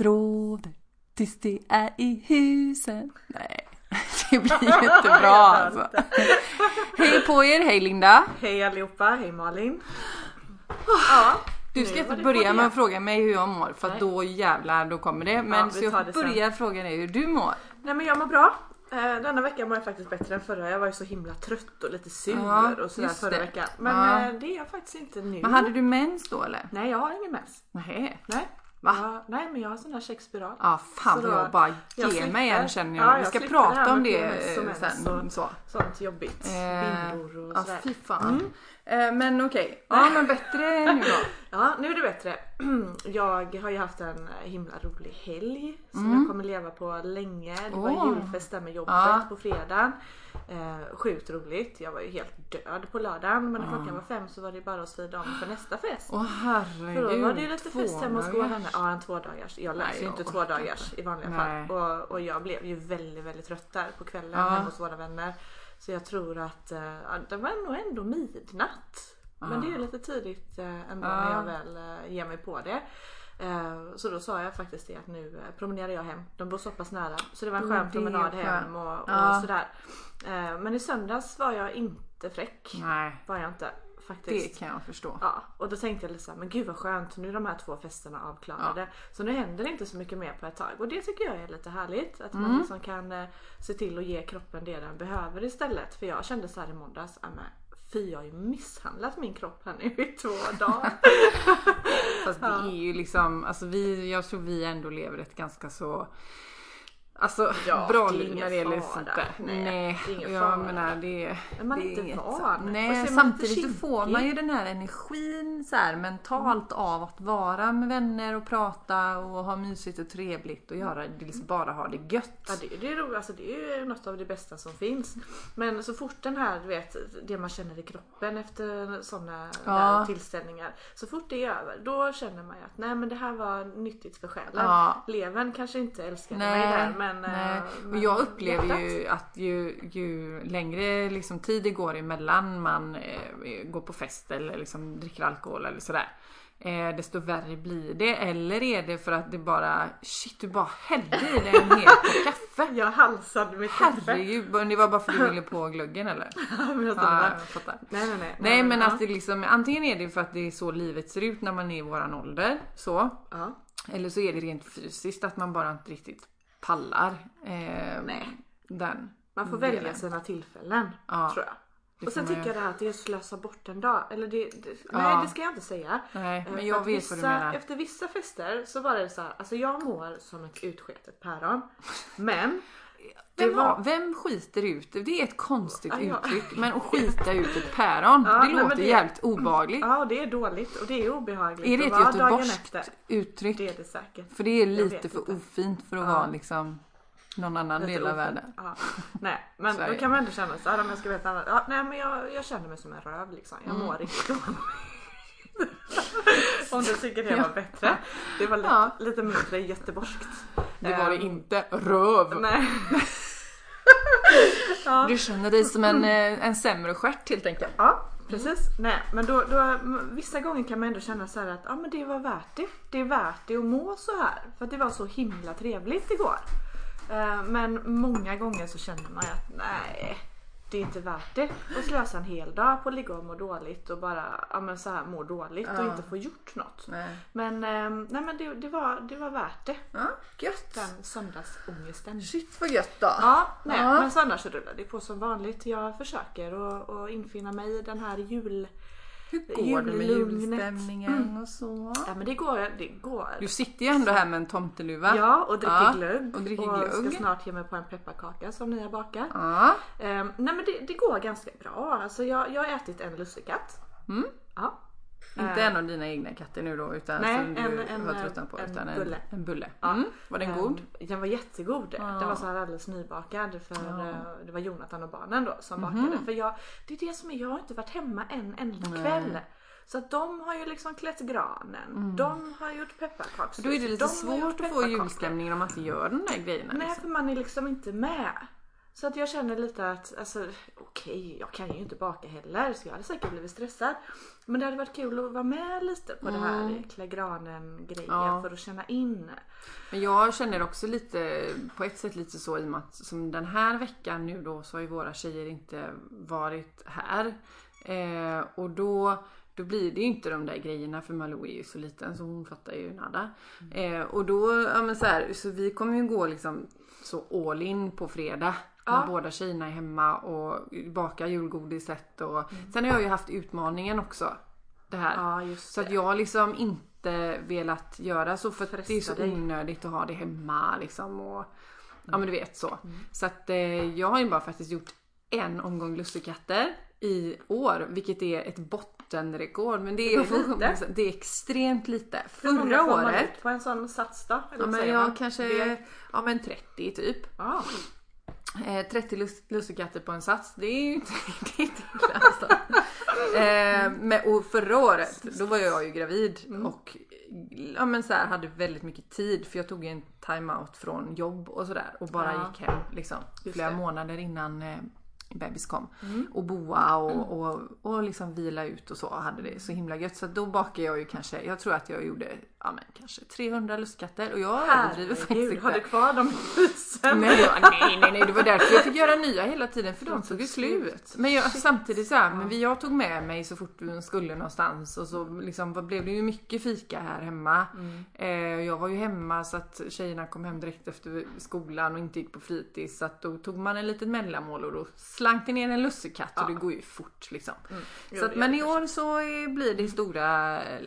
Råder tills det är i husen. Nej, det blir ju inte bra alltså. Hej på er, hej Linda. Hej allihopa, hej Malin. Ja, Du ska inte börja med att fråga mig hur jag mår för då jävlar då kommer det. Men vi så jag börjar fråga dig hur du mår. Nej men jag mår bra. Eh, Denna vecka mår jag faktiskt bättre än förra. Jag var ju så himla trött och lite sur Ja, och sådär förra det. veckan. Men Ja. eh, det är jag faktiskt inte nu. Men hade du mens då eller? Nej jag har ingen mens. Nej. Nej. Va? Jag, nej men jag har sån här käkspiral. Ja fan Så vad då- jag bara jag ge mig en känner Ja, jag. jag Vi ska prata om det eh, sen. och- Så. Sånt jobbigt. Eh, Bindor och Ja sådär. fy fan. Eh, Men okej. Ja men bättre nu då. Ja, nu är det bättre. Jag har ju haft en himla rolig helg som Mm. jag kommer leva på länge. Det var Åh. julfest där med jobbet Ja. på fredagen. Eh, sjukt roligt. Jag var ju helt död på lördagen men när klockan var fem så var det bara att svida om för nästa fest. Åh herregud. För då var det ju lite fest hemma hos vänner. Ja en tvådagars. Jag läser ju inte tvådagars i vanliga Nej. fall. Och, och jag blev ju väldigt väldigt trött där på kvällen Ja. hemma hos våra vänner. Så jag tror att eh, det var nog ändå midnatt. Men det är ju lite tidigt eh, ändå när Ja. jag väl eh, ger mig på det. Eh, så då sa jag faktiskt det att nu eh, promenerar jag hem. De bor så pass nära. Så det var en Mm, skön det är promenad hem och, och Ja. sådär. Eh, men i söndags var jag inte fräck. Nej, Var jag inte det faktiskt. kan jag förstå. Ja, och då tänkte jag lite såhär, men gud vad skönt, nu är de här två festerna avklarade. Så nu händer det inte så mycket mer på ett tag och det tycker jag är lite härligt. Att Mm. man liksom kan se till att ge kroppen det den behöver istället. För jag kände så här i måndags, ja, men fy jag har ju misshandlat min kropp här nu i två dagar. Fast det är ju liksom, alltså vi, jag tror vi ändå lever ett ganska så Alltså Ja, bra det liv när det gäller sånt där. Nej, det är ingen jag fara. menar det, Är man det är inte van? Nej, man samtidigt så får man ju den här energin så här mentalt av att vara med vänner och prata och ha mysigt och trevligt och göra, det liksom bara ha det gött. Ja det, det, är roligt, alltså, det är ju något av det bästa som finns. Men så fort den här, du vet, det man känner i kroppen efter sådana Ja. tillställningar. Så fort det är över, då känner man ju att nej men det här var nyttigt för själen. Ja. Levern kanske inte älskade mig Nej, där men... nej. eh, men jag upplever hjärtat. ju att ju, ju längre liksom tid det går emellan man eh, går på fest eller liksom dricker alkohol eller sådär. Eh, desto värre blir det. Eller är det för att det bara, shit du bara hällde i dig en hel kopp kaffe. Jag halsade mitt kaffe. Herregud, men det var bara för att du ville på gluggen eller? Men alltså, Ja, nej, jag fattar. nej nej nej. Nej men ja. att det liksom, antingen är det för att det är så livet ser ut när man är i våran ålder. Så. Ja. Eller så är det rent fysiskt att man bara inte riktigt pallar. Eh, Nej. Den. Man får delen. välja sina tillfällen Ja, tror jag. det Och sen tycker jag det här att det är att slösa bort en dag. Eller det, det, Ja. Nej det ska jag inte säga. Nej, Eh, men för jag vet vissa, vad du menar. Efter vissa fester så var det så här, alltså jag mår som ett utsketet päron. Men Vem, var... vem skiter ut? Det är ett konstigt Ja, ja. uttryck. Men att skita ut ett päron, Ja, det låter det- jävligt obehagligt. Ja det är dåligt och det är obehagligt. är det ett göteborgskt uttryck? Det är det säkert. För det är lite för inte. ofint för att vara liksom någon annan Lite del av världen. Nej men då kan man ändå känna så här om jag ska veta annat. Ja, nej men jag, jag känner mig som en röv liksom. Jag Mm. mår riktigt dåligt. Om du tycker det var bättre. Det var lite, Ja. lite mindre göteborgskt. Det var det Ehm, inte. Röv! Nej. ja. Du känner dig som en, eh, en sämre stjärt helt enkelt. Ja precis. Nej men då, då, vissa gånger kan man ändå känna så här att ja, men det var värt det. Det är värt det att må så här. För att det var så himla trevligt igår. Eh, Men många gånger så känner man att nej det är inte värt det att slösa en hel dag på att ligga och må dåligt och bara ja, men så här, må dåligt och Ja. inte få gjort något. Nej. Men, eh, nej, men det, det, var, det var värt det. Ja, gött. Den söndagsångesten. Shit vad gött då. Ja, nej, Ja. men annars rullar det på som vanligt. Jag försöker att infinna mig i den här jul... Hur går det med julstämningen och så? Ja men det går, det går. Du sitter ju ändå här med en tomteluva. Ja, och dricker Ja, glögg. och dricker ska glögg. snart ge mig på en pepparkaka som ni har bakat. Ja. Ehm, nej men det, det går ganska bra. Alltså jag, jag har ätit en lussekatt. Mm. Ja. Inte Eh, en av dina egna katter nu då utan Nej, som du en- en, har tröttnat på. en utan bulle. En, en bulle. Ja. Mm. Var den ehm, god? Den var jättegod. Ja. Den var så här alldeles nybakad för Ja. Mhm. eh, det var Jonathan och barnen då som bakade. För jag, det är det som är, jag har inte varit hemma en enda Nej. kväll. Så att de har ju liksom klätt granen. De har gjort pepparkakshus. Mm. Då är det lite de svårt att få julstämningen om man inte gör de där grejerna. Nej liksom. för man är liksom inte med. Så att jag känner lite att, alltså okej, jag kan ju inte baka heller så jag hade säkert blivit stressad. Men det hade varit kul att vara med lite på det här klä granen grejen Mm. Ja. för att känna in. Men jag känner också lite, på ett sätt lite så i och med att som den här veckan nu då så har ju våra tjejer inte varit här. Eh, och då, då blir det ju inte de där grejerna för Malou är ju så liten så hon fattar ju nada. Eh, och då, ja men så här, så vi kommer ju gå liksom så all in på fredag. Ja. Båda tjejerna är hemma och bakar julgodiset och sen har jag ju haft utmaningen också. Det här. Ja just Så att det. jag har liksom inte velat göra så för att det är Fresta så dig. onödigt att ha det hemma liksom och Ja men du vet så. Mm. Så att eh, jag har ju bara faktiskt gjort en omgång lussekatter i år vilket är ett bottenrekord men det är, Det är det är extremt lite. Hur Förra får man året ut på en sån sats då? Eller Ja men jag man? kanske, Det- ja men 30 typ. Ja. Eh, 30 lus- lussekatter på en sats, det är ju inte, illa alltså. eh, och förra året, då var jag ju gravid Mm. och ja, men så här, hade väldigt mycket tid för jag tog en timeout från jobb och sådär och bara Ja. gick hem liksom flera månader innan eh, bebis kom. Mm. Och boa och, och, och liksom vila ut och så och hade det så himla gött. Så då bakade jag ju kanske, jag tror att jag gjorde ja, men kanske 300 lusskatter och jag överdriver faktiskt inte. har du kvar dem i husen? Nej, jag- nej, nej, nej, det var därför jag fick göra nya hela tiden för de tog ju slut. Men jag, samtidigt så här, men jag tog med mig så fort vi skulle någonstans och så liksom vad blev det ju mycket fika här hemma. Eh, jag var ju hemma så att tjejerna kom hem direkt efter skolan och inte gick på fritids så att då tog man en liten mellanmål och då slank det ner en lussekatt och det går ju fort liksom. Jo, Så att, men i år så blir det stora eh,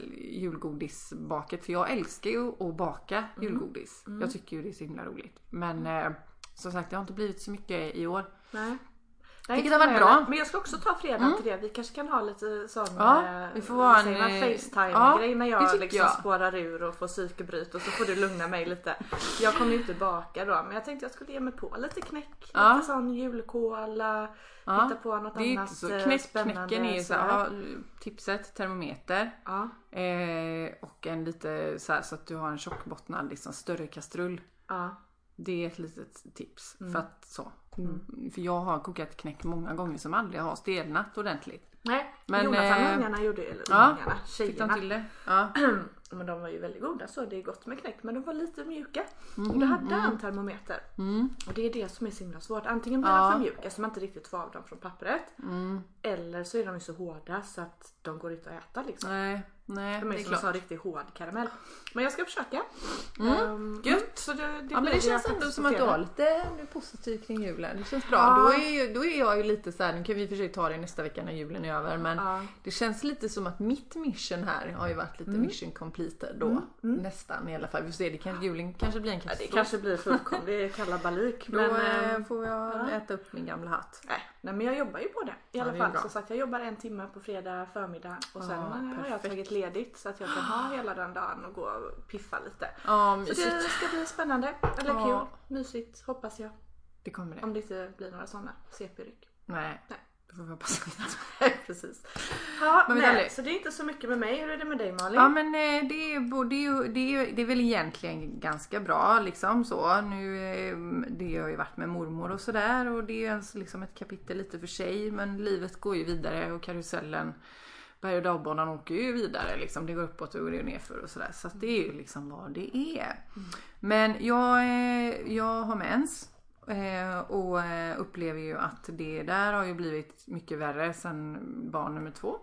julgodisbaket för jag älskar ju att baka Mm. julgodis. Jag tycker ju det är så himla roligt. Men eh, som sagt det har inte blivit så mycket i år. Nej. Nej, Vilket har varit bra. Men jag ska också ta fredag till det. Vi kanske kan ha lite sån Ja, eh, vi får vara en, man, eh, Facetime-grej ja, när jag liksom jag. spårar ur och får psykbryt och så får du lugna mig lite. Jag kommer ju inte baka då men jag tänkte jag skulle ge mig på lite knäck, Ja. lite sån julkola, Ja, hitta på något Det annat så. eh, Knäck, spännande. knäcken är ju så här, tipset termometer. Ja, Eh, och en lite så här så att du har en tjockbottnad liksom större kastrull. ja. Det är ett litet tips. Mm. För att så. För jag har kokat knäck många gånger som aldrig har stelnat ordentligt. Nej, Men, Jonathan och eh, ungarna gjorde eller ja, ungarna, tjejerna. till det? Ja. Men de var ju väldigt goda så det är gott med knäck men de var lite mjuka. Mhm, Och då hade han termometer. Mm. Och det är det som är så himla svårt. Antingen blir Ja. de för mjuka så man inte riktigt får av dem från pappret. Mm. Eller så är de ju så hårda så att de går inte att äta liksom. Nej, nej De är, det är som klart. sån riktigt hård karamell. Men jag ska försöka. Mm. Ehm, Gött. Så det, det Ja men det känns ändå som att du har lite är positiv kring julen. Det känns bra. Ja. Då, är, ju- då är jag ju lite så här, nu kan vi i och för sig ta det nästa vecka när julen är över men Ja. det känns lite som att mitt mission här har ju varit lite mission completed då. Nästan i alla fall. Vi får se, det kan, julen kanske blir en Ja, det katastrof. kanske blir fullkomlig kalabalik. Då Men, eh, ehm, får jag ja. äta upp min gamla hatt. nej, nej men jag jobbar ju på det i Ja, alla är fall. Som sagt jag jobbar en timme på fredag förmiddag och sen Ja, eh, har jag tagit ledigt så att jag kan ha hela den dagen och gå och piffa lite. Ja Så det ska bli spännande. Eller Ja. kul. Mysigt hoppas jag. Det kommer det. Om det inte blir några sådana CP-ryck. Nej. Nej. Det får vi hoppas. Precis. Ja, Men nej, så det är inte så mycket med mig. Hur är det med dig Malin? Ja men eh, det är, det, är, det, är, det är väl egentligen ganska bra liksom så. Nu, eh, det har ju varit med mormor och sådär och det är ju liksom ett kapitel lite för sig men livet går ju vidare och karusellen berg och dalbanan åker ju vidare liksom. Det går uppåt och det går nerför och sådär. Så att det är ju liksom vad det är. Men jag, eh, jag har mens. Eh, och eh, upplever ju att det där har ju blivit mycket värre sen barn nummer två.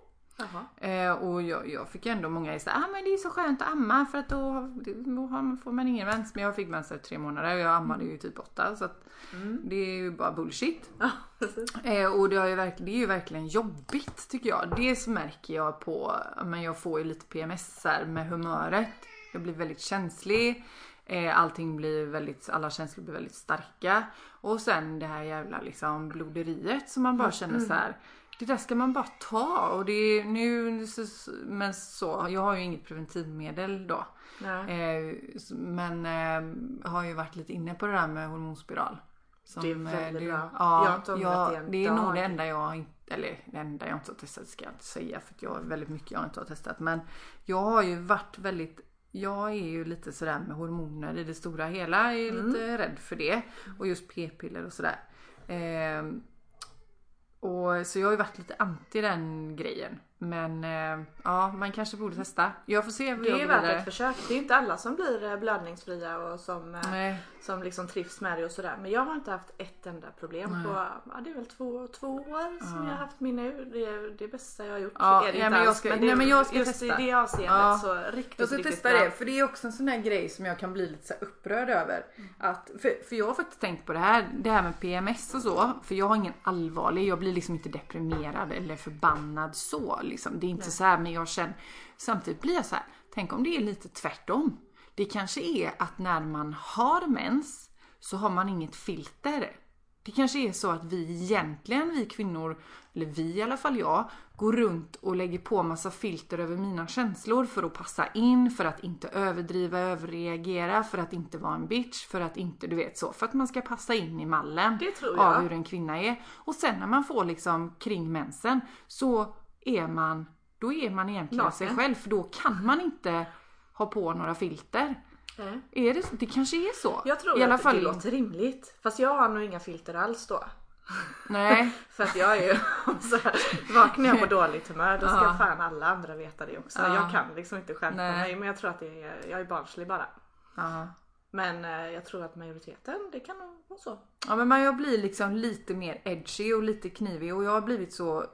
Eh, och jag, jag fick ändå många säga ah, men det är så skönt att amma för att då, då får man ingen mens. Men jag fick mens i tre månader och jag ammade ju typ åtta så att det är ju bara bullshit. Ja. Eh, och det, har ju verkligen, det är ju verkligen jobbigt tycker jag. Det märker jag på, men jag får ju lite PMS här med humöret. Jag blir väldigt känslig. Eh, allting blir väldigt, alla känslor blir väldigt starka. Och sen det här jävla liksom bloderiet som man bara känner så här. Det där ska man bara ta och det är nu, men så, jag har ju inget preventivmedel då. Eh, men eh, har ju varit lite inne på det där med hormonspiral. Som, Det är väldigt eh, bra. Ja, Jag har ja, det det är nog dag. det enda jag inte, eller det enda jag inte har testat ska jag inte säga för att jag har väldigt mycket jag inte har testat. Men jag har ju varit väldigt jag är ju lite sådär med hormoner i det stora hela. Jag är Mm. lite rädd för det. Och just p-piller och sådär. Eh, och, så jag har ju varit lite anti den grejen. Men eh, ja, man kanske borde testa. Jag får se hur Det jag är värt ett försök. Det är inte alla som blir eh, blödningsfria och som, eh, som liksom trivs med det och sådär. Men jag har inte haft ett enda problem Nej. på, ja, det är väl två, två år som jag har haft min nu. Det är det bästa jag har gjort. Ja, är det ja, men jag ska- det, nej, men jag ska just testa. i det avseendet Ja. så riktigt, Jag ska riktigt testa bra. det för det är också en sån här grej som jag kan bli lite så upprörd över. Att, för, för jag har faktiskt tänkt på det här, det här med PMS och så. För jag har ingen allvarlig, jag blir liksom inte deprimerad eller förbannad så. Liksom. Det är inte Nej. så här men jag känner, samtidigt blir jag så här, tänk om det är lite tvärtom. Det kanske är att när man har mens så har man inget filter. Det kanske är så att vi egentligen, vi kvinnor, eller vi i alla fall jag, går runt och lägger på massa filter över mina känslor för att passa in, för att inte överdriva, överreagera, för att inte vara en bitch, för att inte, du vet så, för att man ska passa in i mallen av hur en kvinna är. Och sen när man får liksom kring mensen så är man, då är man egentligen Naken. sig själv, för då kan man inte ha på några filter. Nej. Är det, det kanske är så. Jag tror I alla att fall, det låter rimligt. Fast jag har nog inga filter alls då. Nej. För att jag är ju så här, vaknar jag på dåligt humör då ska Ja. fan alla andra veta det också. Ja. Jag kan liksom inte skärpa mig men jag tror att det är, jag är barnslig bara. Ja. Men eh, jag tror att majoriteten, det kan nog vara så. Ja men jag blir liksom lite mer edgy och lite knivig och jag har blivit så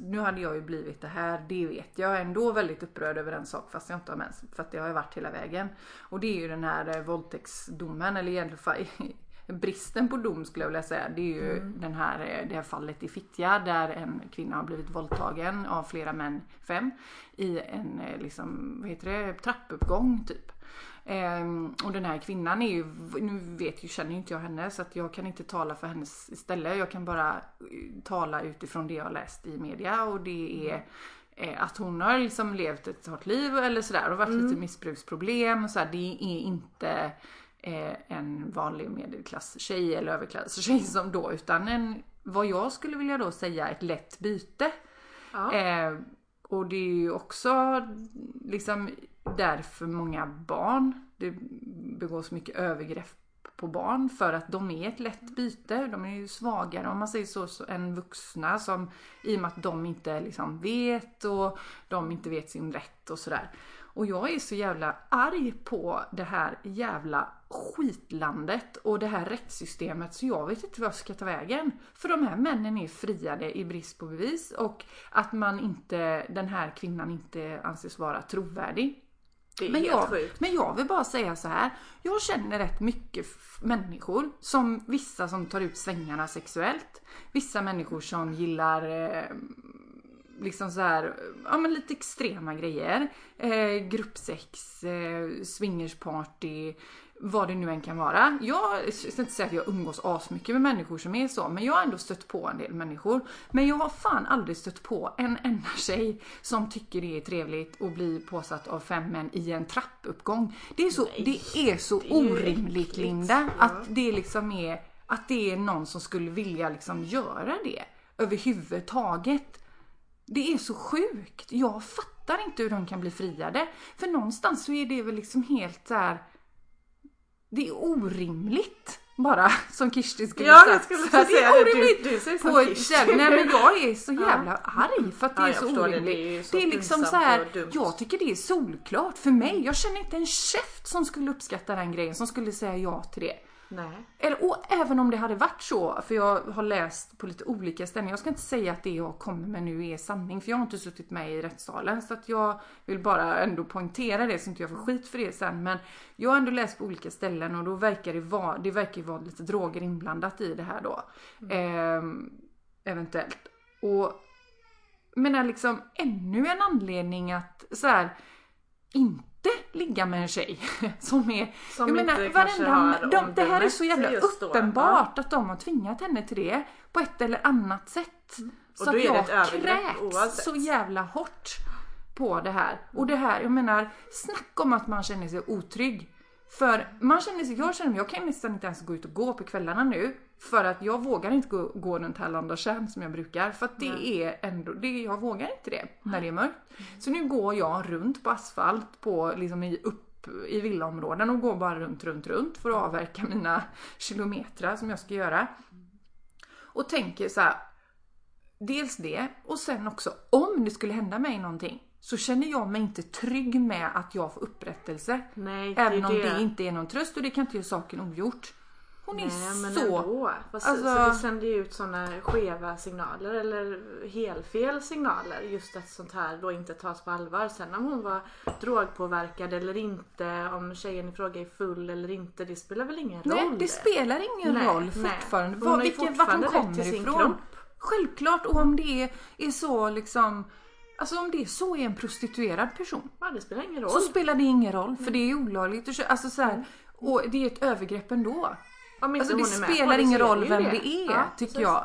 Nu hade jag ju blivit det här, det vet jag. Ändå väldigt upprörd över en sak fast jag inte har mens. För att det har jag varit hela vägen. Och det är ju den här eh, våldtäktsdomen eller egentligen bristen på dom skulle jag vilja säga. Det är ju den här, eh, det här fallet i Fittja där en kvinna har blivit våldtagen av flera män, fem, i en eh, liksom, vad heter det, trappuppgång typ. Ehm, och den här kvinnan är ju, nu vet ju, känner ju inte jag henne så att jag kan inte tala för hennes istället. Jag kan bara eh, tala utifrån det jag har läst i media och det är eh, att hon har liksom levt ett hårt liv eller sådär och varit lite missbruksproblem och så här, Det är inte eh, en vanlig medelklasstjej eller överklasstjej som då utan en, vad jag skulle vilja då säga, ett lätt byte. Ja. Eh, och det är ju också liksom därför många barn, det begås mycket övergrepp på barn för att de är ett lätt byte. De är ju svagare om man säger så, så än vuxna som i och med att de inte liksom vet och de inte vet sin rätt och sådär. Och jag är så jävla arg på det här jävla skitlandet och det här rättssystemet så jag vet inte vad jag ska ta vägen. För de här männen är friade i brist på bevis och att man inte, den här kvinnan inte anses vara trovärdig. Det är Men helt jag, sjukt. men jag vill bara säga så här. Jag känner rätt mycket människor. Som vissa som tar ut svängarna sexuellt. Vissa människor som gillar eh, liksom så här, ja men lite extrema grejer. Eh, gruppsex, eh, swingersparty, vad det nu än kan vara. Jag ska inte säga att jag umgås asmycket med människor som är så, men jag har ändå stött på en del människor. Men jag har fan aldrig stött på en enda tjej som tycker det är trevligt att bli påsatt av fem män i en trappuppgång. Det är så, det är så det är orimligt Linda, ja. att det liksom är att det är någon som skulle vilja liksom göra det överhuvudtaget. Det är så sjukt. Jag fattar inte hur de kan bli friade. För någonstans så är det väl liksom helt här. Det är orimligt. Bara som Kirsti skulle Ja, sagt. jag skulle Så det. är. Du- orimligt. du säger som på ett. Nej men jag är så jävla arg för att det Ja, är så förstår det. orimligt. Det är så det är liksom så här. Jag tycker det är solklart för mig. Jag känner inte en käft som skulle uppskatta den grejen. Som skulle säga ja till det. Nej. Eller, och även om det hade varit så, för jag har läst på lite olika ställen. Jag ska inte säga att det jag kommer med nu är sanning, för jag har inte suttit med i rättssalen. Så att jag vill bara ändå poängtera det så inte jag får skit för det sen. Men jag har ändå läst på olika ställen och då verkar det vara, det verkar vara lite droger inblandat i det här då. Ehm, eventuellt. Och menar liksom ännu en anledning att så här inte ligga med en tjej som är Som jag menar, varenda, de, det här är så jävla då. uppenbart att de har tvingat henne till det på ett eller annat sätt. Så Och då att jag kräks så jävla hårt på det här. Och det här, jag menar, snacka om att man känner sig otrygg. För man känner sig, jag känner mig, jag kan nästan inte ens gå ut och gå på kvällarna nu. För att jag vågar inte gå, gå runt Härlanda tjärn som jag brukar. För att det är ändå, det, jag vågar inte det när det är mörkt. Så nu går jag runt på asfalt på, liksom i, upp i villaområden och går bara runt, runt, runt för att avverka mina kilometrar som jag ska göra. och tänker så här. Dels det och sen också om det skulle hända mig någonting så känner jag mig inte trygg med att jag får upprättelse. Nej, det Även om det. det inte är någon tröst och det kan inte göra saken ogjort. Hon är Nej men så... ändå. Fast, Alltså- Så det sänder ju ut sådana skeva signaler eller helfel signaler. Just att sånt här då inte tas på allvar. Sen om hon var drogpåverkad eller inte, om tjejen i fråga är full eller inte. Det spelar väl ingen roll. Nej, det spelar ingen Nej, roll nej. fortfarande. Hon Var, vilken, vart hon kommer till sin ifrån. kropp. Självklart, och om det är, är så liksom... Alltså om det så är en prostituerad person Ja, det spelar ingen roll. så spelar det ingen roll för det är olagligt att. Alltså så här, och det är ett övergrepp ändå. Alltså det spelar det ingen är roll vem det är Ja, tycker precis. jag.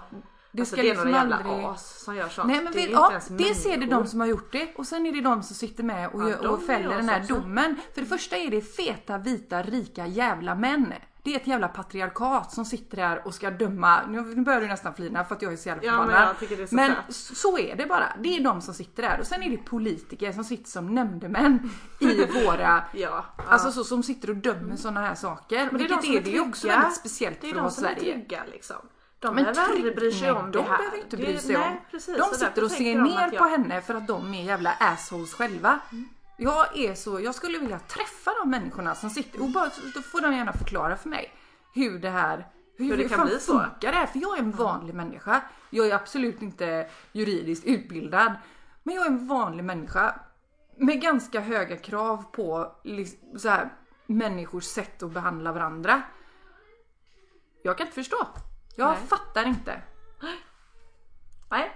Det Alltså, ska det är liksom några jävla aldrig... as som gör sånt. Nej men det inte ja, dels är det de som har gjort det och sen är det de som sitter med och, Ja, gör, och fäller den här domen. För det första är det feta, vita, rika jävla män. Det är ett jävla patriarkat som sitter där och ska döma. Nu börjar du nästan flina för att jag är så jävla Ja, men förbannad. det är så Men så är det bara. Det är de som sitter där och sen är det politiker som sitter som nämndemän i våra Ja, ja. Alltså så som sitter och dömer sådana här saker. Men det är de som är, det är ju också väldigt speciellt Det är för att de vara som är Sverige. trygga liksom. De Men behöver aldrig bry sig om de det här. behöver inte Det- bry sig om. nej, precis. De sitter och ser de ner jag- på henne för att de är jävla assholes själva. Jag är så, jag skulle vilja träffa de människorna som sitter och bara, då får de gärna förklara för mig hur det här hur, Hur det kan bli så. funkar det här? För jag är en vanlig människa. Jag är absolut inte juridiskt utbildad. Men jag är en vanlig människa med ganska höga krav på så här, människors sätt att behandla varandra. Jag kan inte förstå. Jag Nej. fattar inte. Nej,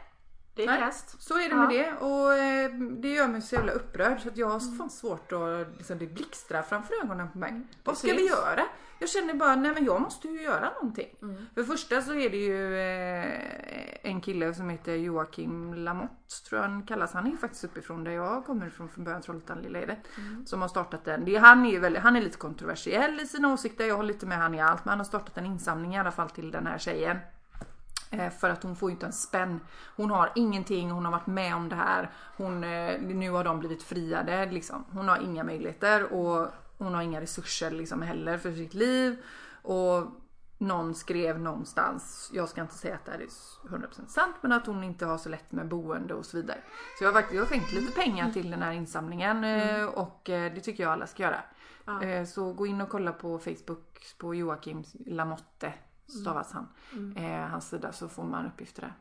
det är Nej. kast. Så är det Ja. med det och eh, det gör mig så jävla upprörd så att jag har fan svårt att liksom, det blixtrar framför ögonen på mig. Vad ska vi göra? Jag känner bara, nej men jag måste ju göra någonting. Mm. För det första så är det ju eh, en kille som heter Joakim Lamotte, tror jag han kallas. Han är ju faktiskt uppifrån där jag kommer ifrån från början, Trollhättan Lilla Edet. Som har startat den. Det, han, är väldigt, han är lite kontroversiell i sina åsikter, jag håller lite med han i allt. Men han har startat en insamling i alla fall till den här tjejen. Eh, För att hon får ju inte en spänn. Hon har ingenting, hon har varit med om det här. Hon, eh, nu har de blivit friade liksom. Hon har inga möjligheter och hon har inga resurser liksom heller för sitt liv. Och någon skrev någonstans, jag ska inte säga att det här är 100% sant, men att hon inte har så lätt med boende och så vidare. Så jag har jag har skänkt lite pengar till den här insamlingen eh, och eh, det tycker jag alla ska göra. Ja. Så gå in och kolla på Facebook på Joakim Lamotte stavas han. Eh, hans sida så får man uppgifter där.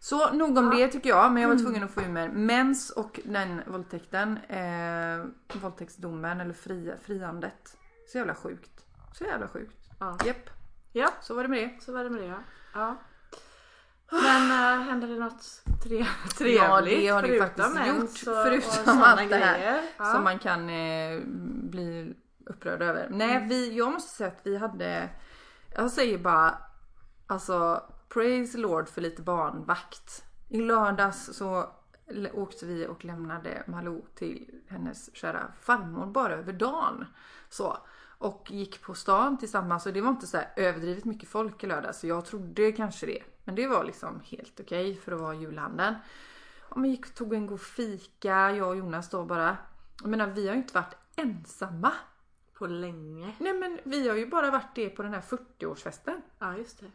Så nog om det tycker jag, men jag var tvungen att få ur mig mens och den våldtäkten. Eh, våldtäktsdomen eller fria, friandet. Så jävla sjukt. Så jävla sjukt. Ja. Japp, ja, så var det med det. så var det med det ja. ja. Men äh, händer det något tre trevligt? Ja, det har det faktiskt ens gjort, och- förutom och allt det här? Ja. Som man kan eh, bli upprörd över. Nej, vi, jag måste säga att vi hade, jag säger bara, alltså praise Lord för lite barnvakt. I lördags så åkte vi och lämnade Malou till hennes kära farmor bara över dagen. Så. Och gick på stan tillsammans och det var inte så här överdrivet mycket folk i lördags. så jag trodde kanske det. Men det var liksom helt okej för att vara julhandeln. Ja, men gick och tog en god fika, jag och Jonas då bara. Jag menar vi har ju inte varit ensamma. På länge. Nej men vi har ju bara varit det på den här 40-årsfesten. Ja just det.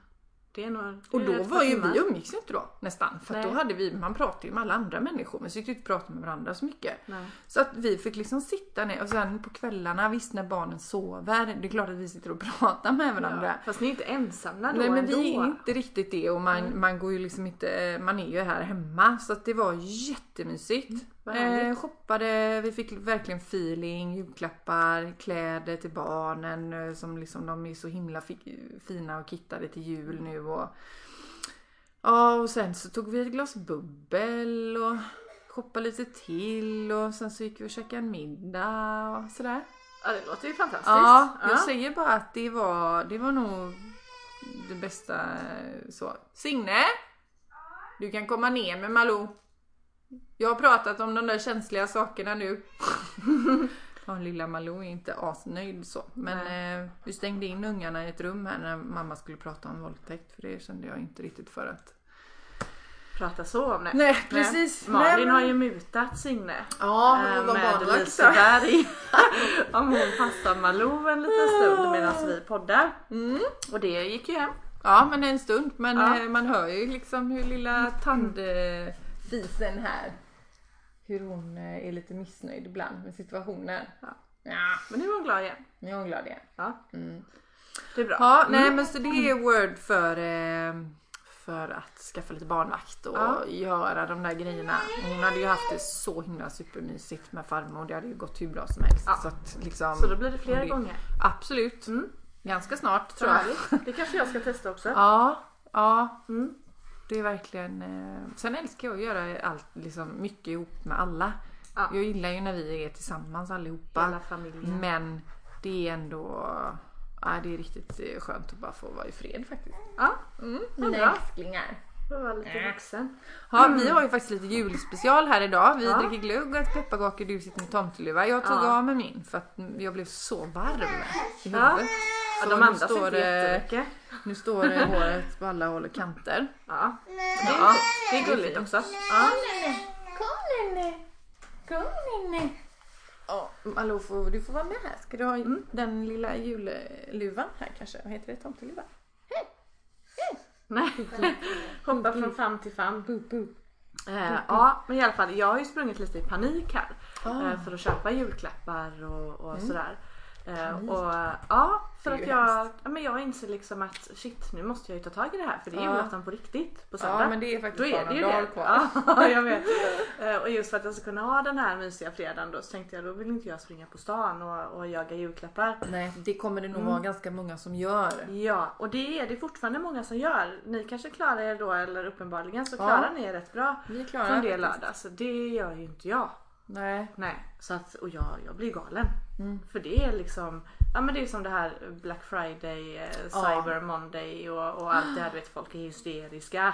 Det är det Och då var ju vi umgicks ju inte då nästan. För då hade vi, man pratade ju med alla andra människor men så gick det inte prata med varandra så mycket. Nej. Så att vi fick liksom sitta ner och sen på kvällarna, visst när barnen sover, det är klart att vi sitter och pratar med varandra. Ja. Fast ni är inte ensamma då Nej men ändå. vi är inte riktigt det och man, man går ju liksom inte, man är ju här hemma så att det var jättemysigt. vad eh, shoppade, vi fick verkligen feeling, julklappar, kläder till barnen eh, som liksom de är så himla fi- fina och kittade till jul nu och Ja och sen så tog vi ett glas bubbel och shoppade lite till och sen så gick vi och käkade en middag och sådär. Ja det låter ju fantastiskt. Ja, jag säger bara att det var, det var nog det bästa så. Signe! Du kan komma ner med Malou. Jag har pratat om de där känsliga sakerna nu. Ja, lilla Malou är inte asnöjd så. Men eh, vi stängde in ungarna i ett rum här när mamma skulle prata om våldtäkt. För det kände jag inte riktigt för att... Prata så om det. Nej, precis. Nej. Malin Nej, men- har ju mutat Signe. Ja, eh, med. Liseberg. om hon passar Malou en liten stund medan vi poddar. Mm. Och det gick ju hem. Ja men en stund. Men Ja. eh, man hör ju liksom hur lilla tandfisen här. Hur hon eh, är lite missnöjd ibland med situationen. Ja. Ja, Men nu är hon glad igen. nu är hon glad igen. Ja, Mm. det är bra. Ja, nej Mm. men så det är word för, eh, för att skaffa lite barnvakt och Ja. göra de där grejerna. Hon hade ju haft det så himla supermysigt med farmor. Det hade ju gått hur bra som helst. Ja. Så, att, liksom, Så då blir det flera det- gånger. Absolut. Mm. Ganska snart tror jag. Det kanske jag ska testa också. Ja, ja. Mm. Det är verkligen... Eh... Sen älskar jag att göra allt liksom, mycket ihop med alla. Ja. Jag gillar ju när vi är tillsammans allihopa. Hela familjen. Men det är ändå... Ja, det är riktigt eh, skönt att bara få vara i fred faktiskt. Ja, Mm, mina bra. älsklingar. får vara lite vuxen. Ja, vi har ju faktiskt lite julspecial här idag. Vi Ja. dricker glögg och äter pepparkakor. Du sitter med tomteluva. Jag tog Ja. av mig min för att jag blev så varm i Ja. huvudet. Ja, Så de andas står inte det- jättemycket. Nu står det håret på alla håll och kanter. Ja, Ja. det är gulligt också. Ja. Kom Nenne! Kom Nenne! Ja, Malou, får, du får vara med här. Ska du ha den lilla julluvan här kanske? Vad heter det? Tomteluva? Nej. Hoppa från famn till famn. Eh, ja, men i alla fall, jag har ju sprungit lite i panik här. Ah. Eh, för att köpa julklappar och, och sådär. Panik. och ja, för att jag, ja, men jag inser liksom att shit nu måste jag ju ta tag i det här för det är Ja. julafton på riktigt på söndag. Ja, men det är faktiskt bara några dagar kvar. Ja, jag vet. Eh, Och just för att jag ska kunna ha den här mysiga fredagen då så tänkte jag då vill inte jag springa på stan och, och jaga julklappar. Nej, det kommer det nog Mm. vara ganska många som gör. Ja, och det är det fortfarande många som gör. Ni kanske klarar er då eller uppenbarligen så Ja. klarar ni er rätt bra Vi är klara. från det faktiskt. lördag. Så det gör ju inte jag. Nej. Nej, så att, och jag, jag blir galen. Mm. För det är liksom, ja men det är som det här Black Friday, eh, Cyber Monday och, och allt det här du vet folk är hysteriska.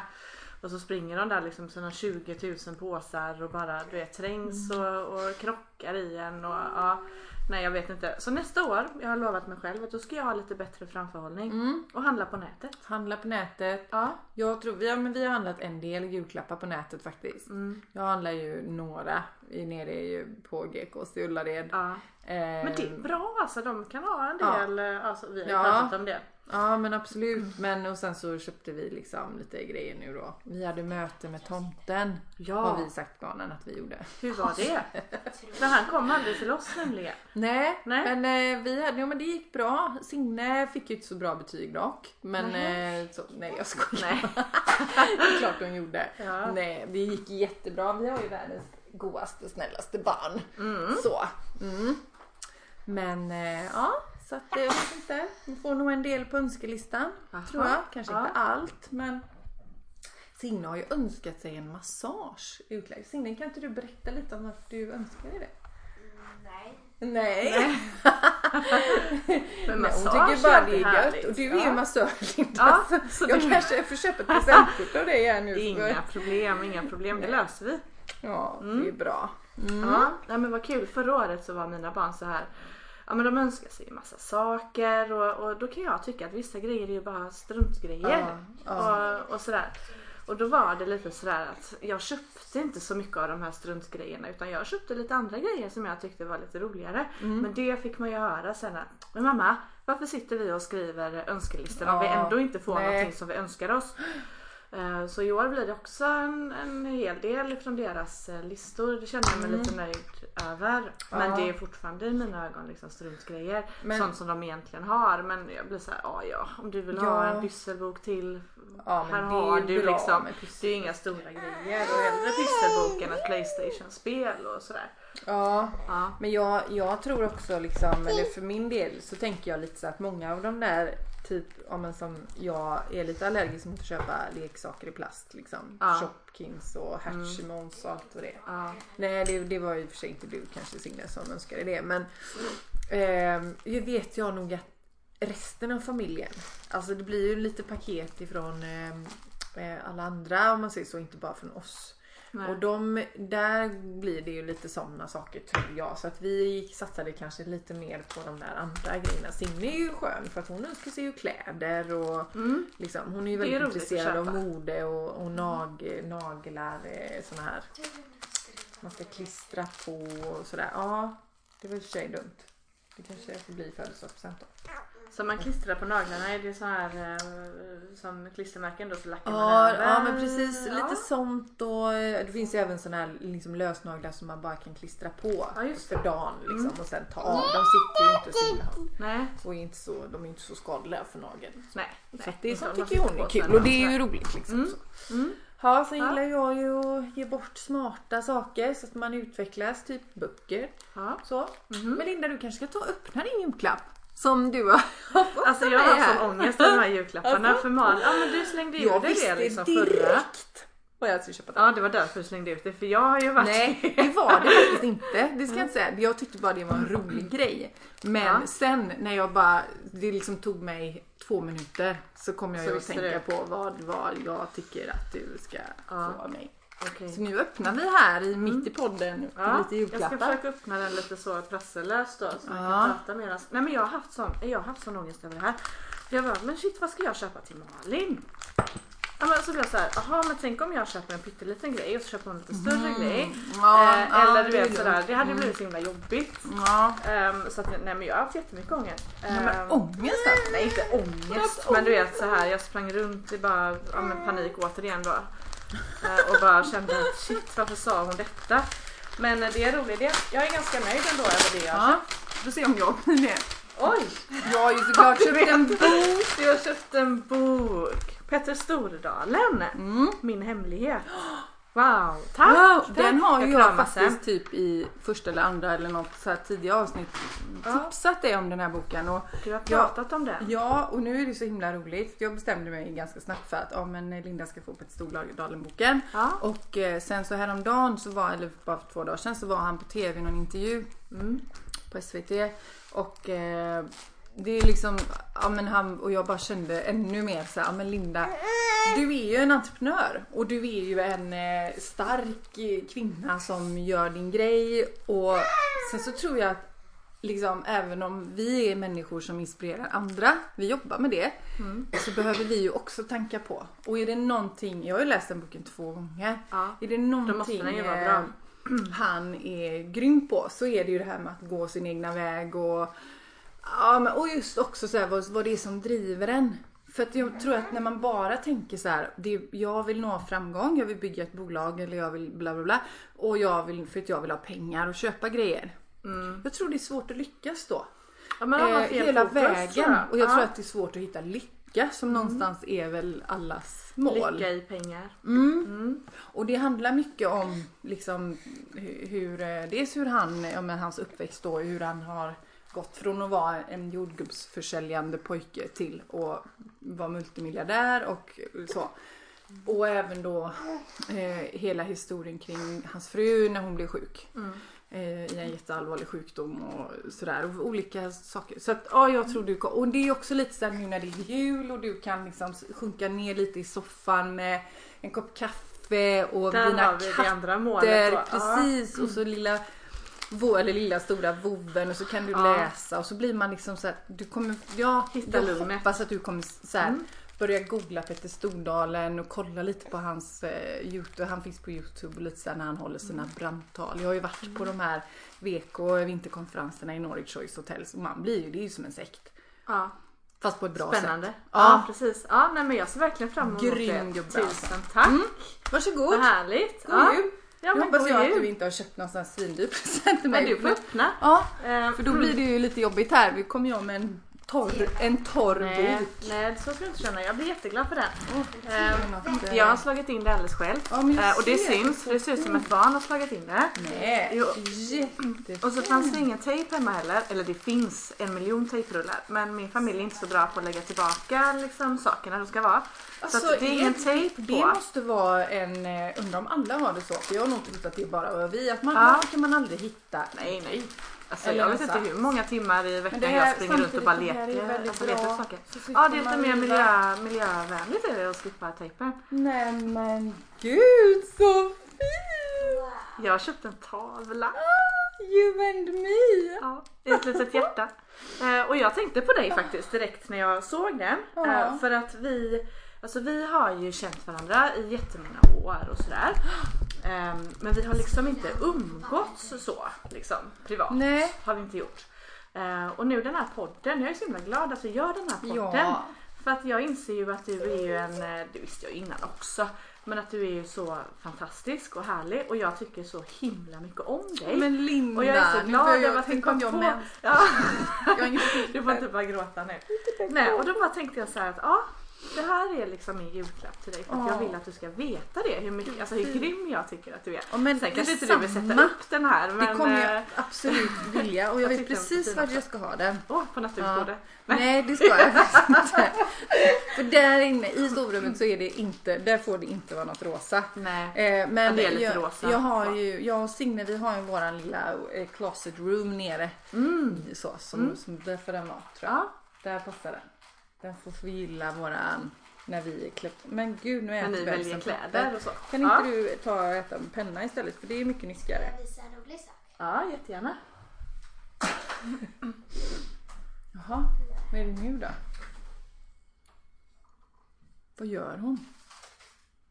Och så springer de där liksom sina 20 000 påsar och bara du vet trängs Mm. och, och krockar i en och ja. Nej jag vet inte. Så nästa år, jag har lovat mig själv att då ska jag ha lite bättre framförhållning Mm. och handla på nätet. Handla på nätet. Ja. Jag tror, vi, har, men vi har handlat en del julklappar på nätet faktiskt. Mm. Jag handlar ju några nere ju på GKs i Ullared. ja. Ehm, Men det är bra alltså, de kan ha en Ja. del, eh, alltså, vi har ju Ja. pratat om det. Ja men absolut. Men och sen så köpte vi liksom lite grejer nu då. Vi hade möte med tomten. Ja. Har vi sagt barnen att vi gjorde. Hur var det? För han kom aldrig till oss nämligen. Nej, Nej. men eh, vi hade, ja men det gick bra. Signe fick ju inte så bra betyg dock. Men eh, så, nej jag skojar. Nej. det är klart hon gjorde. Ja. Nej det gick jättebra. Vi har ju världens godaste snällaste barn. Mm. Så. Mm. Men eh, ja, så att jag vet inte. Vi får nog en del på önskelistan. Jaha. Tror jag. Kanske Ja. inte allt men Signe har ju önskat sig en massage utlagd. Signe kan inte du berätta lite om varför du önskar dig det? Nej. Nej. Men Nej, hon massage tycker bara alltid det är gött härligt. och du är ju Ja. massör Linda. Ja, så så jag det- kanske får köpa ett presentkort av dig här nu. Inga problem, inga problem. Det löser vi. Ja, det är bra. Mm. Ja, nej, men vad kul. Förra året så var mina barn så här. Ja men de önskar sig en massa saker och, och då kan jag tycka att vissa grejer är ju bara struntgrejer. Ja, ja. Och, och sådär. Och då var det lite sådär att jag köpte inte så mycket av de här struntgrejerna utan jag köpte lite andra grejer som jag tyckte var lite roligare. Mm. Men det fick man ju höra sen att Men mamma, varför sitter vi och skriver önskelistor om vi Ja, ändå inte får nej. någonting som vi önskar oss? Eh, Så i år blir det också en, en hel del från deras eh, listor. Det känner jag mig lite nöjd över. Men Mm. Ja. det är fortfarande i mina ögon liksom struntgrejer. Men- Sånt som de egentligen har. Men jag blir såhär, ja ja om du vill ha Ja. en pysselbok till. Ja, här har ju du bra liksom. Det är inga stora grejer. Och hellre pysselbok än ett Playstation-spel och sådär. Ja, Ja. men jag, jag tror också liksom, eller för min del så tänker jag lite så att många av de där typ, ja men som jag är lite allergisk mot att köpa leksaker i plast liksom. Ja. Shopkins och Hatchimons och allt vad det är. Ja. Nej det, det var ju för sig inte du kanske Signe som önskade det men jag vet jag nog att resten av familjen, alltså det blir ju lite paket ifrån ehm, eh, alla andra om man säger så, inte bara från oss. Nej. Och de, där blir det ju lite sådana saker tror jag. Så att vi satsade kanske lite mer på de där andra grejerna. Signe är ju skön för att hon önskar sig ju kläder och Mm. liksom, hon är ju är väldigt att intresserad av mode och, och nag, naglar, eh, såna här man ska klistra på och sådär. Ja, det var i och för sig dumt. Det kanske får bli födelsedagspresent då. Som man klistrar på naglarna, är det så här eh, som klistermärken då så lackar man Ja, över? ja men precis. Ja. Lite sånt och eh, det finns ju även såna här liksom lösnaglar som man bara kan klistra på Ja, för dagen liksom, och sen ta av. De sitter ju inte så himla Nej, och är inte så, de är inte så skadliga för nageln. nej. Så det är sånt tycker hon är kul och det är ju roligt liksom. Mm. Så. Mm. Ja, sen gillar jag ju att ge bort smarta saker så att man utvecklas, typ böcker. Ja. Så. Mhm. Men Linda du kanske ska ta och öppna din julklapp som du har fått Alltså av jag har sån ångest över de här julklapparna Alltså. för Malin, ja men du slängde Jag dig visste det liksom förra. direkt vad jag skulle köpa. Ja det var därför du slängde ut det för jag har ju varit Nej, det var det faktiskt inte. Det ska jag inte säga. Jag tyckte bara det var en rolig grej. Men Ja. sen när jag bara, det liksom tog mig två minuter så kom jag Så ju att tänka du. på vad, vad jag tycker att du ska Ja. få av mig. Okej. Så nu öppnar vi här i, mitt i podden Ja, lite jag ska julklappar. försöka öppna den lite så prasselöst då så Ja. kan prata medan. Nej men jag har haft sån, jag har haft sån ångest över det här. För jag bara, men shit vad ska jag köpa till Malin? Ja, men så blev jag såhär, jaha men tänk om jag köper en pytteliten grej och så köper hon en lite större grej. Mm. Ja, eh, ja, eller du vet sådär, det hade Mm. blivit så himla jobbigt. Ja. Ehm, så att, nej men jag har haft jättemycket ångest. Nej, men Ehm, ångest alltså. Nej inte ångest men du vet så här jag sprang runt i bara ja, men panik återigen då. Eh, och bara kände att shit varför sa hon detta? Men eh, det är roligt. Det, jag är ganska nöjd ändå över det jag har Ja, se om jag blir det. Oj! Jag har ju såklart köpt en bok. Du har köpt en bok. Petter Stordalen. Mm. Min hemlighet. Wow! Tack! Wow, den har ju jag, kramar faktiskt typ i första eller andra eller något så här tidiga avsnitt Ja. tipsat dig om den här boken. Och, Du har pratat om den. ja, och nu är det så himla roligt. Jag bestämde mig ganska snabbt för att ja, men Linda ska få Petter Stordalen-boken. Ja. Och eh, sen så häromdagen, så var, eller bara för två dagar sedan, så var han på tv i någon intervju Mm. på SVT. Och eh, det är liksom, ja men han och jag bara kände ännu mer så här, ja men Linda, du är ju en entreprenör och du är ju en eh, stark eh, kvinna som gör din grej och sen så tror jag att liksom även om vi är människor som inspirerar andra, vi jobbar med det, Mm. så behöver vi ju också tanka på. Och är det någonting, jag har ju läst den boken två gånger, Ja. är det någonting ju vara eh, bra. han är grym på så är det ju det här med att gå sin egna väg och, ja, men, och just också så här, vad, vad det är som driver en. För att jag tror att när man bara tänker så här, det, jag vill nå framgång, jag vill bygga ett bolag eller jag vill bla bla bla. Och jag vill, för att jag vill ha pengar och köpa grejer. Mm. Jag tror det är svårt att lyckas då. Ja, har man Eh, hela fokus, vägen. Och jag Ja. tror att det är svårt att hitta lycka som någonstans är väl allas mål. Lycka i pengar. Mm. Mm. Och det handlar mycket om liksom hur, hur eh, dels hur han, ja, men hans uppväxt då, hur han har gått från att vara en jordgubbsförsäljande pojke till att vara multimiljardär och så. Och även då eh, hela historien kring hans fru när hon blev sjuk. Mm. Eh, I en jätteallvarlig sjukdom och sådär. Och olika saker. Så att ja, jag tror du kom- Och det är också lite såhär nu när det är jul och du kan liksom sjunka ner lite i soffan med en kopp kaffe och Där dina katter. Precis. Och så lilla eller lilla stora voven och så kan du Ja. läsa och så blir man liksom så här, du kommer, ja, Hitta jag lugnet. hoppas att du kommer så här, Mm. börja googla Petter Stordalen och kolla lite på hans eh, Youtube. Han finns på Youtube lite så här när han håller sina Mm. brandtal. Jag har ju varit på de här VK vinterkonferenserna i Nordic Choice Hotels och man blir ju, det är ju som en sekt. Ja. Fast på ett bra Spännande. sätt. Ja. Ja. precis. Ja, nej, men jag ser verkligen fram emot Grym det. alltså. Tusen tack. Mm. Varsågod! Vad härligt. God Ja. jul! Ja, Nu men hoppas jag att du inte har köpt någon sån här svindyr present till Men mig. du får öppna. Ja, Eh, för då blir det ju lite jobbigt här. Vi kommer ju med en torr, en torr Nej, bok. nej, så ska du inte känna. Jag blir jätteglad för den. Eh, Jag har slagit in det alldeles själv. Jag Eh, och det syns, för det ser ut som ett barn har slagit in det. Nej, Jo. jättefint. Och så fanns det ingen tejp hemma heller. Eller det finns en miljon tejprullar. Men min familj är inte så bra på att lägga tillbaka liksom, sakerna de ska vara. Alltså, så det är ingen tejp Det på. måste vara en, eh, undrar om alla har det så, för jag har nog trott att det bara var vi. Att man, Ja. Kan man aldrig hitta? Nej, nej. Alltså, jag vet inte hur många timmar i veckan det här- jag springer runt och bara leker, alltså, leker saker. Ja, det är lite mer miljö, miljövänligt är det att slippa tejpen. Nej men gud så fin! Jag har köpt en tavla. You and me! Ja, ett litet hjärta. Eh, och jag tänkte på dig faktiskt direkt när jag såg den. Eh, för att vi, alltså vi har ju känt varandra i jättemånga år och sådär. Ehm, men vi har liksom inte umgåtts så liksom privat. Nej. Har vi inte gjort. Eh, och nu den här podden, jag är så himla glad att vi gör den här podden. Ja. För att jag inser ju att du är ju en, eh, det visste jag innan också, men att du är ju så fantastisk och härlig och jag tycker så himla mycket om dig. Men Linda, och jag är så glad över att du kom jag på... mens. Ja, Jag du får inte bara gråta nu. Nej, och då bara tänkte jag så att ja, det här är liksom min julklapp till dig för att jag vill att du ska veta det, hur, mycket, alltså, hur grym jag tycker att du är. Ja, men Sen kanske inte du vill sätta upp den här men... Det kommer eh, jag absolut vilja och jag Jag vet var precis var jag ska ha den. Åh, på nattduksbordet. Nej det ska jag faktiskt inte. För där inne i sovrummet så är det inte, där får det inte vara något rosa. Nej. Eh, men Ja, det är lite jag, rosa. jag har ju, jag och Signe vi har ju våran lilla eh, closet room nere. Mm. Så, som, som, där får den vara tror jag. Ja, Där passar den. Där får förgylla våran, när vi är klätt. Men gud nu äter ni bebisen väljer kläder och så. Kan ja. inte du ta och äta en penna istället för det är mycket nyttigare. Jag visar en rolig sak. Ja, jättegärna. Jaha, vad är det nu då? Vad gör hon?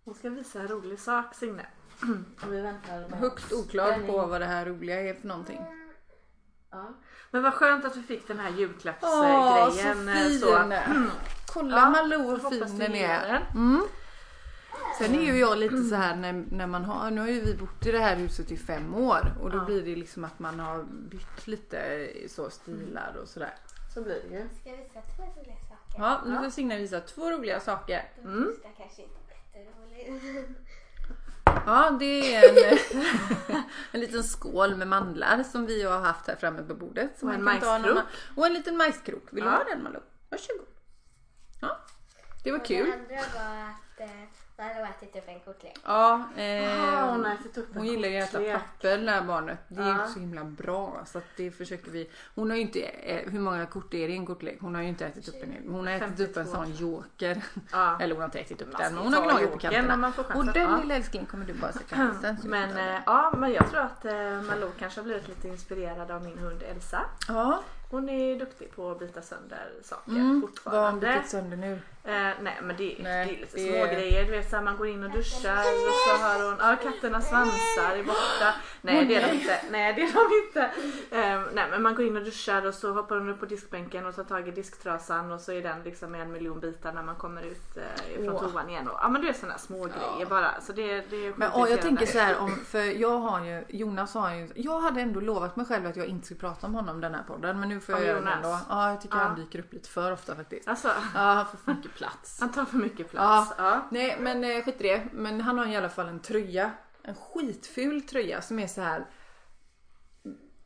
Hon ska visa en rolig sak Signe. Och vi väntar med Högst oklart på vad det här roliga är för någonting. Ja. Men vad skönt att vi fick den här Åh, julklappsgrejen. så fin! så. Kolla Ja, Malou hoppas fin den är. Mm. Sen är ju jag lite så här när, när man har, nu har ju vi bott i det här huset i fem år och då Ja. blir det liksom att man har bytt lite så stilar och sådär. Så blir det ju. Ska jag visa två roliga saker? Ja, nu får Signe visa två roliga saker. Mm. första kanske inte är jätterolig. Ja, det är en, en liten skål med mandlar som vi har haft här framme på bordet. som Och en majskrok. Och en liten majskrok. Vill du Ja. ha den Malou? Varsågod. Ja, det var Och kul. Det andra var att Malou har ätit upp en kortlek. Ja, eh, hon upp en hon gillar ju att äta papper det här barnet. Det är Ja. inte så himla bra. Så att det försöker vi. Hon har ju inte, eh, hur många kort är det i en kortlek? Hon har ju inte ätit upp en hel. Hon har ätit upp en 52. sån joker. Ja. Eller hon har inte ätit upp den men hon har gnagat på kanterna. chansen. Och den Ja. lilla älsklingen kommer du bara sätta halsen. så Men eh, ja, men jag tror att eh, Malou kanske har blivit lite inspirerad av min hund Elsa. Ja, Hon är duktig på att bita sönder saker mm. vad har hon fortfarande. bitit sönder nu? Eh, nej men det, Nej, det är lite det- små grejer. Du vet såhär man går in och duschar och så har hon, ja katternas svansar är borta. Nej det är de inte. Nej det är de inte. Eh, nej men man går in och duschar och så hoppar hon upp på diskbänken och tar tag i disktrasan och så är den liksom med en miljon bitar när man kommer ut eh, från toan igen. Och, ja men du vet sådana små grejer bara. Så det, det är Men åh, jag tänker så här om, för jag har ju, Jonas har ju, jag hade ändå lovat mig själv att jag inte skulle prata om honom den här podden men nu får jag göra Jonas? ändå. Ja, jag tycker Ja. han dyker upp lite för ofta faktiskt. Alltså, Ja, han får för mycket plats. han tar för mycket plats. Ja. Nej men eh, skit i det. Men han har i alla fall en tröja. En skitful tröja som är så här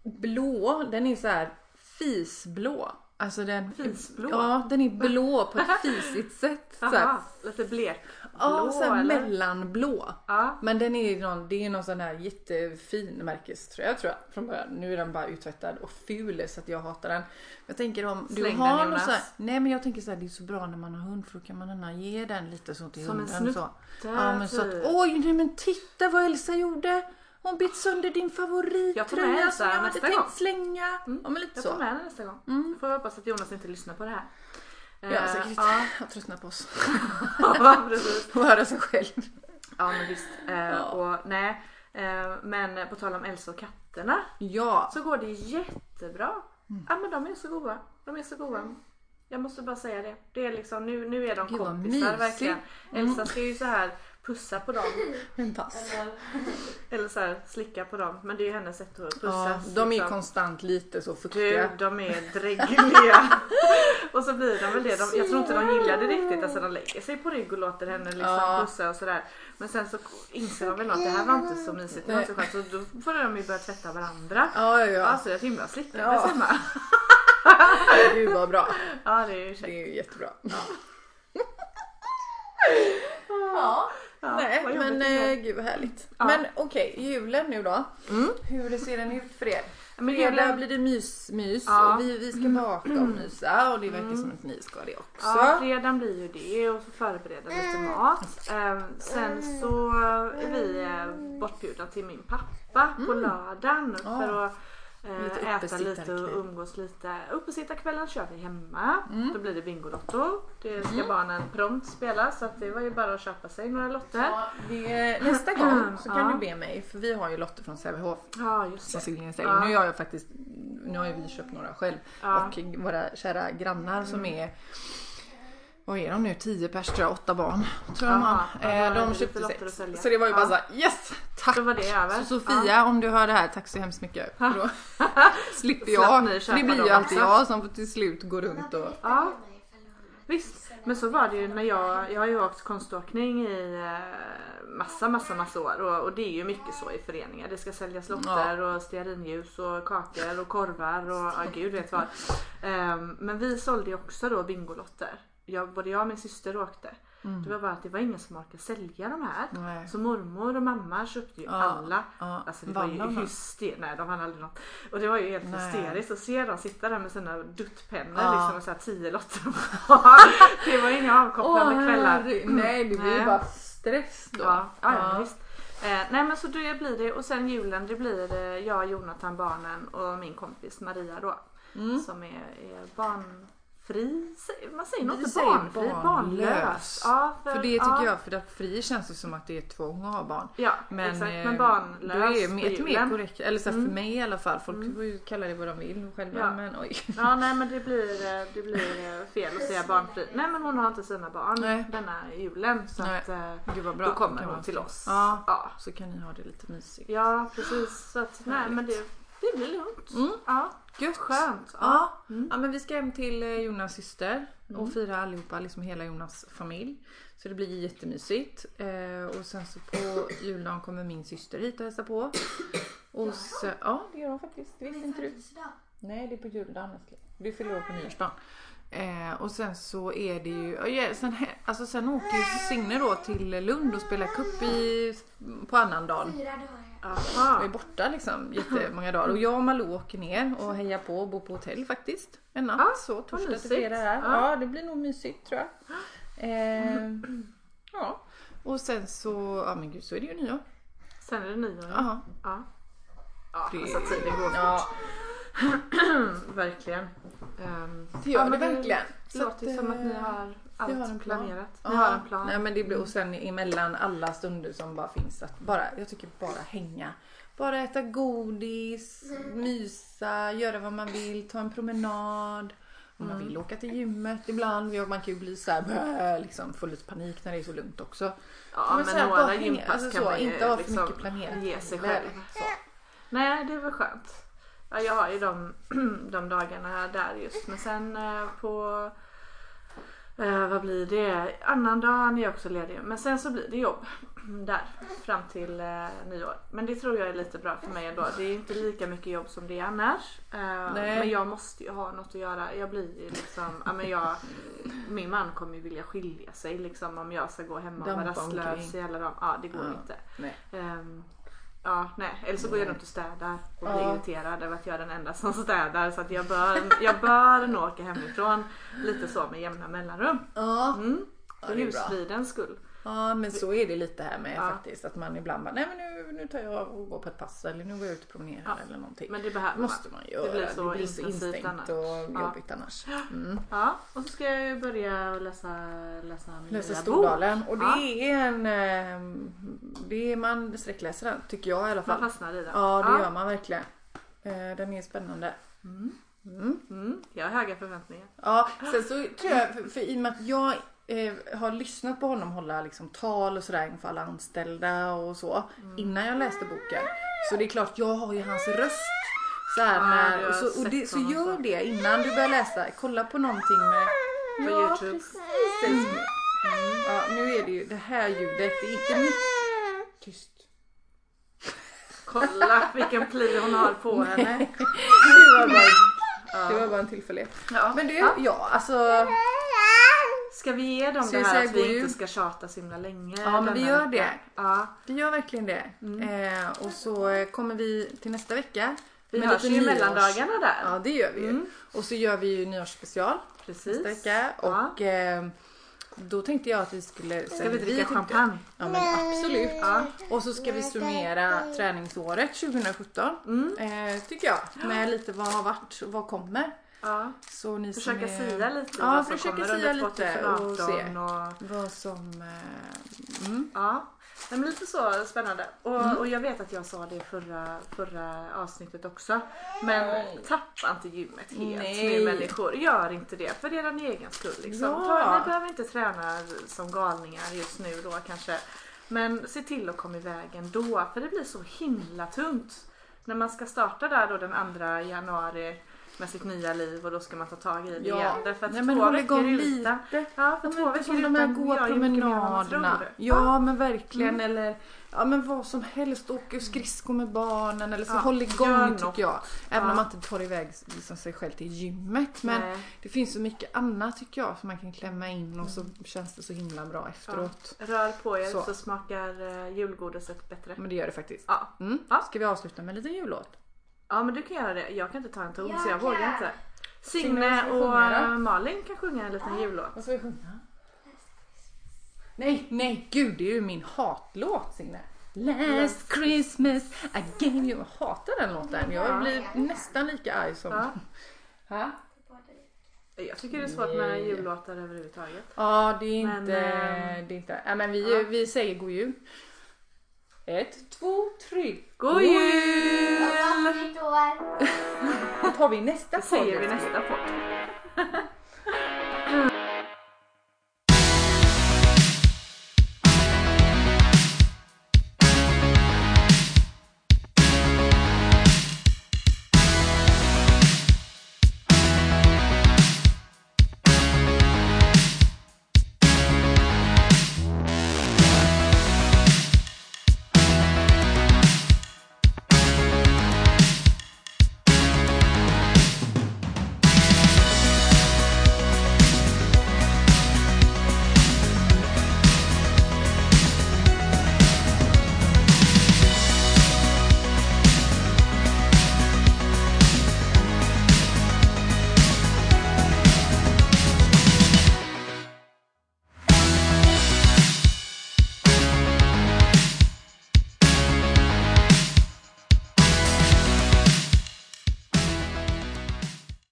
blå. Den är så här fisblå. Alltså den, Fisblå? Ja, den är blå på ett fisigt sätt. Så här, Jaha, lite blek. ja, så här eller? mellanblå. Ja. Men den är någon, det är någon sån här jättefin märkeströja tror jag från början. Nu är den bara uttvättad och ful så att jag hatar den. Jag tänker om du Släng har den, någon så här, Nej men jag tänker så här, det är så bra när man har hund för då kan man gärna ge den lite så till Som en hunden. så. snutte, Ja men så att, typ. oj nej men titta vad Elsa gjorde. Hon bet sönder din favorittröja som jag hade tänkt gång. slänga. Mm. Ja men lite Jag så. tar med den nästa gång. Mm. Får hoppas att Jonas inte lyssnar på det här. Ja Eh, säkert. Ja, Jag tröttnar på oss. ja. Och höra sig själv. Ja men visst. Eh, och, nej. Eh, men på tal om Elsa och katterna Ja. så går det jättebra. Mm. Ja men de är så goda. De är så goda. Jag måste bara säga det. Det är liksom, nu, nu är de Gud, kompisar verkligen. Mm. Elsa ska ju så här pussa på dem. En tass. Eller, eller så här slicka på dem. Men det är ju hennes sätt att pussas. Ja, de är liksom. konstant lite så Du, fuktiga. de är drägliga. och så blir de väl det. De, jag tror inte de gillar det riktigt. Alltså de lägger sig på rygg och låter henne liksom Ja. pussa och sådär. Men sen så inser de väl att det här var inte så mysigt. Det var inte så skönt. Så då får de ju börja tvätta varandra. Ja, ja, Ja, ja. så det är himla slickande Ja. hemma. Gud vad bra. Ja, det är ju Det käckt. är ju jättebra. Ja, Nej, men eh, gud vad härligt. Ja. Men okej, julen nu då. Mm. Hur ser den ut för er? Men julen- blir det mys, mys Ja. Mm. och vi, vi ska baka och mysa och det verkar som att ni ska det också. Ja, fredagen blir ju det och så förbereda lite mat. Ehm, sen så är vi eh, bortbjudna till min pappa på lördagen för att Lite äta lite och umgås lite. Uppesittarkvällen kör vi hemma. Mm. Då blir det Bingolotto. Det ska barnen prompt spela så att det var ju bara att köpa sig några lotter. Ja, det, nästa gång så kan Ja. du be mig för vi har ju lotter från Sävehof Ja just det. Säger. Ja. Nu har jag faktiskt nu har ju vi köpt några själv. Ja. Och våra kära grannar som är vad är de nu? 10 pers tror jag, 8 barn. Tror jag ja, Eh, de köpte sex. Så det var ju bara Ja. såhär yes! Tack! Då var det över. Så Sofia om du hör det här, tack så hemskt mycket. För Då slipper jag. det blir ju alltid jag som till slut gå runt och... Ja. Visst, men så var det ju när jag, jag har ju åkt konståkning i eh, massa, massa, massa år och, och det är ju mycket så i föreningar. Det ska säljas lotter och stearinljus och kakor och korvar och ja, gud vet vad. Ehm, men vi sålde ju också då bingolotter. Jag, både jag och min syster åkte. Det var bara att det var ingen som orkade sälja de här. Nej. Så mormor och mamma köpte ju Ja, alla. ja. Alltså det var ju hysteriskt. Nej de vann aldrig något. Och det var ju helt Nej. hysteriskt att se dem sitta där med sina duttpennor Ja. liksom och så här tio lotter Det var inga avkopplande kvällar. herre- Nej det blir ju bara stress då. Ja, ja, visst. Eh, nej men så det blir det och sen julen det blir eh, jag, Jonathan, barnen och min kompis Maria då. Mm. Som är, är barnfri. Sä- Man säger nog inte barnfri, barnlös. barnlös. Ja, För det tycker ja, jag, för att fri känns det som att det är tvång att ha barn. Ja, Men, exakt. eh, Men barnlös det är ett mer korrekt, eller så här, för Mm. mig i alla fall. Folk får ju kalla det vad de vill själva Ja. men oj. Ja nej men det blir, eh, det blir eh, fel att säga barnfri. Nej men hon har inte sina barn Nej. denna julen så Nej. att Gud vad bra. då kommer hon till oss. Ja. Ja, Så kan ni ha det lite mysigt. ja precis. Så att, nej men det, det blir lugnt. Mm. Ja, Gött. skönt. Ja. Mm. ja men vi ska hem till eh, Jonas syster och fira allihopa, liksom hela Jonas familj. Så det blir jättemysigt. Eh, och sen så på juldagen kommer min syster hit och hälsa på. Och så, ja det gör hon faktiskt, det visste inte du. Nej det är på juldagen älskling. Du fyller år på nyårsdagen. Eh, och sen så är det ju, ja, ja, sen, alltså sen åker ju Signe då till Lund och spelar cup i, på annandagen. Fyra dagar. Aha. är borta liksom jättemånga dagar och jag och Malou åker ner och hejar på och bor på hotell faktiskt. En natt Ja, så, torsdag till fredag här. Ja. Ja. det blir nog mysigt tror jag. Eh, ja, och sen så, ja men gud så är det ju nyår. Sen är det nyår. Ja. Ja. Ja, Det- alltså tiden går Ja, verkligen. Ehm, det gör ja, det verkligen. Det låter att, som att ni eh, har allt har en plan. planerat. Ja, Ni har en plan. Nej, men det blir, och sen emellan alla stunder som bara finns att bara, jag tycker bara hänga. Bara äta godis, mysa, göra vad man vill, ta en promenad. Om man vill åka till gymmet ibland. Man kan ju bli så här, liksom, få lite panik när det är så lugnt också. Ja, men, så här, bara några hänga, gympass alltså kan så, man ju inte ha för liksom mycket planerat. ge sig själv. Så. Nej, det väl skönt. Ja, jag har ju de, de dagarna där just. Men sen eh, på eh, vad blir det? Annandagen är jag också ledig. Men sen så blir det jobb där fram till eh, nyår. Men det tror jag är lite bra för mig ändå. Det är inte lika mycket jobb som det är annars. Eh, men jag måste ju ha något att göra. Jag blir ju liksom, ja, men jag, min man kommer ju vilja skilja sig liksom om jag ska gå hemma och vara rastlös i alla dem. Ja, det går Ja. inte. Ja, nej. Eller så går jag runt och städar och blir Ja. irriterad över att jag är den enda som städar. Så att jag bör, jag bör nog åka hemifrån lite så med jämna mellanrum. Ja. Mm. Ja, För bra. husfridens skull. Ja men så är det lite här med Ja. faktiskt. Att man ibland bara, nej men nu, nu tar jag och går på ett pass eller nu går jag ut och promenerar Ja. eller någonting. Men det behöver Det måste man göra. Det blir så så intensivt instängt annars. och Ja. jobbigt annars. Mm. Ja, och så ska jag ju börja läsa, läsa min Läsa Stordalen och det är en... eh, Det är man sträckläser den tycker jag i alla bok. Man fall. fastnar i den. Ja det gör man verkligen. Eh, Den är spännande. Mm. Mm. Mm. Jag har höga förväntningar. Ja, sen så tror jag, för, för i och med att jag eh, har lyssnat på honom hålla liksom, tal och sådär inför alla anställda och så Mm. innan jag läste boken. Så det är klart, jag har ju hans röst. Så här, Ja, när, och så, och det, så gör så. det innan du börjar läsa. Kolla på någonting med... På ja, Youtube. precis. Mm. Ja, nu är det ju det här ljudet. Det är inte mitt... Tyst. Kolla vilken pli hon har på henne. Det var bara, det var bara en tillfällighet. Ja. Men du, Ja. ja alltså... Ska vi ge dem det här att vi inte ska tjata så himla länge? Ja, men vi gör vecka? det. Ja. Vi gör verkligen det. Eh, och så kommer vi till nästa vecka. Vi hörs ju i mellandagarna där. Ja det gör vi ju. Mm. Och så gör vi ju nyårsspecial Precis. nästa vecka. Ja. Och eh, då tänkte jag att vi skulle... Ska vi dricka champagne? Ja men absolut. Och så ska vi summera träningsåret 2017. Mm. Eh, tycker jag. Med lite vad har varit och vad kommer. Ja. Så ni Försöka som är, sia lite Ja, vad som kommer sia under lite 2018 och se. och... Vad som... Eh, mm. Ja. Nej, men lite så spännande. Och, Mm. och jag vet att jag sa det förra, förra avsnittet också. Men tappa inte gymmet helt Nej. nu människor. Gör inte det för er egen skull. Liksom. Ja. Ta, ni behöver inte träna som galningar just nu då kanske. Men se till att komma iväg ändå för det blir så himla tungt. När man ska starta där då den 2 januari med sitt nya liv och då ska man ta tag i det Ja. igen. Därför att Nej, men håll igång lite. Ja, för Ja, två veckor de här gå promenaderna. Ja men verkligen. Mm. Eller ja, men vad som helst. Åka skridskor med barnen. Eller så Ja, håll igång tycker jag. Även Ja. om man inte tar iväg liksom, sig själv till gymmet. Men Nej. det finns så mycket annat tycker jag som man kan klämma in och så känns det så himla bra efteråt. Rör på er så, Så. smakar eh, julgodiset bättre. Men det gör det faktiskt. Ja. Mm. Ja. Ska vi avsluta med en liten jullåt? Ja, men du kan göra det. Jag kan inte ta en ton Jag så jag kan. vågar inte. Signe, vad Signe ska vi och då? Malin kan sjunga en liten jullåt. Vad ska vi sjunga? Nej, nej, gud det är ju min hatlåt Signe. Last Christmas I gave you... Jag hatar den låten. Jag Ja. blir nästan lika arg som... Ja. Jag tycker det är svårt med jullåtar överhuvudtaget. Ja, det är Men, inte... eh, det är inte ja, men vi, vi säger god jul. Ett, två, tre. God jul! Gott nytt år! Då tar vi nästa Det säger vi podd. nästa podd.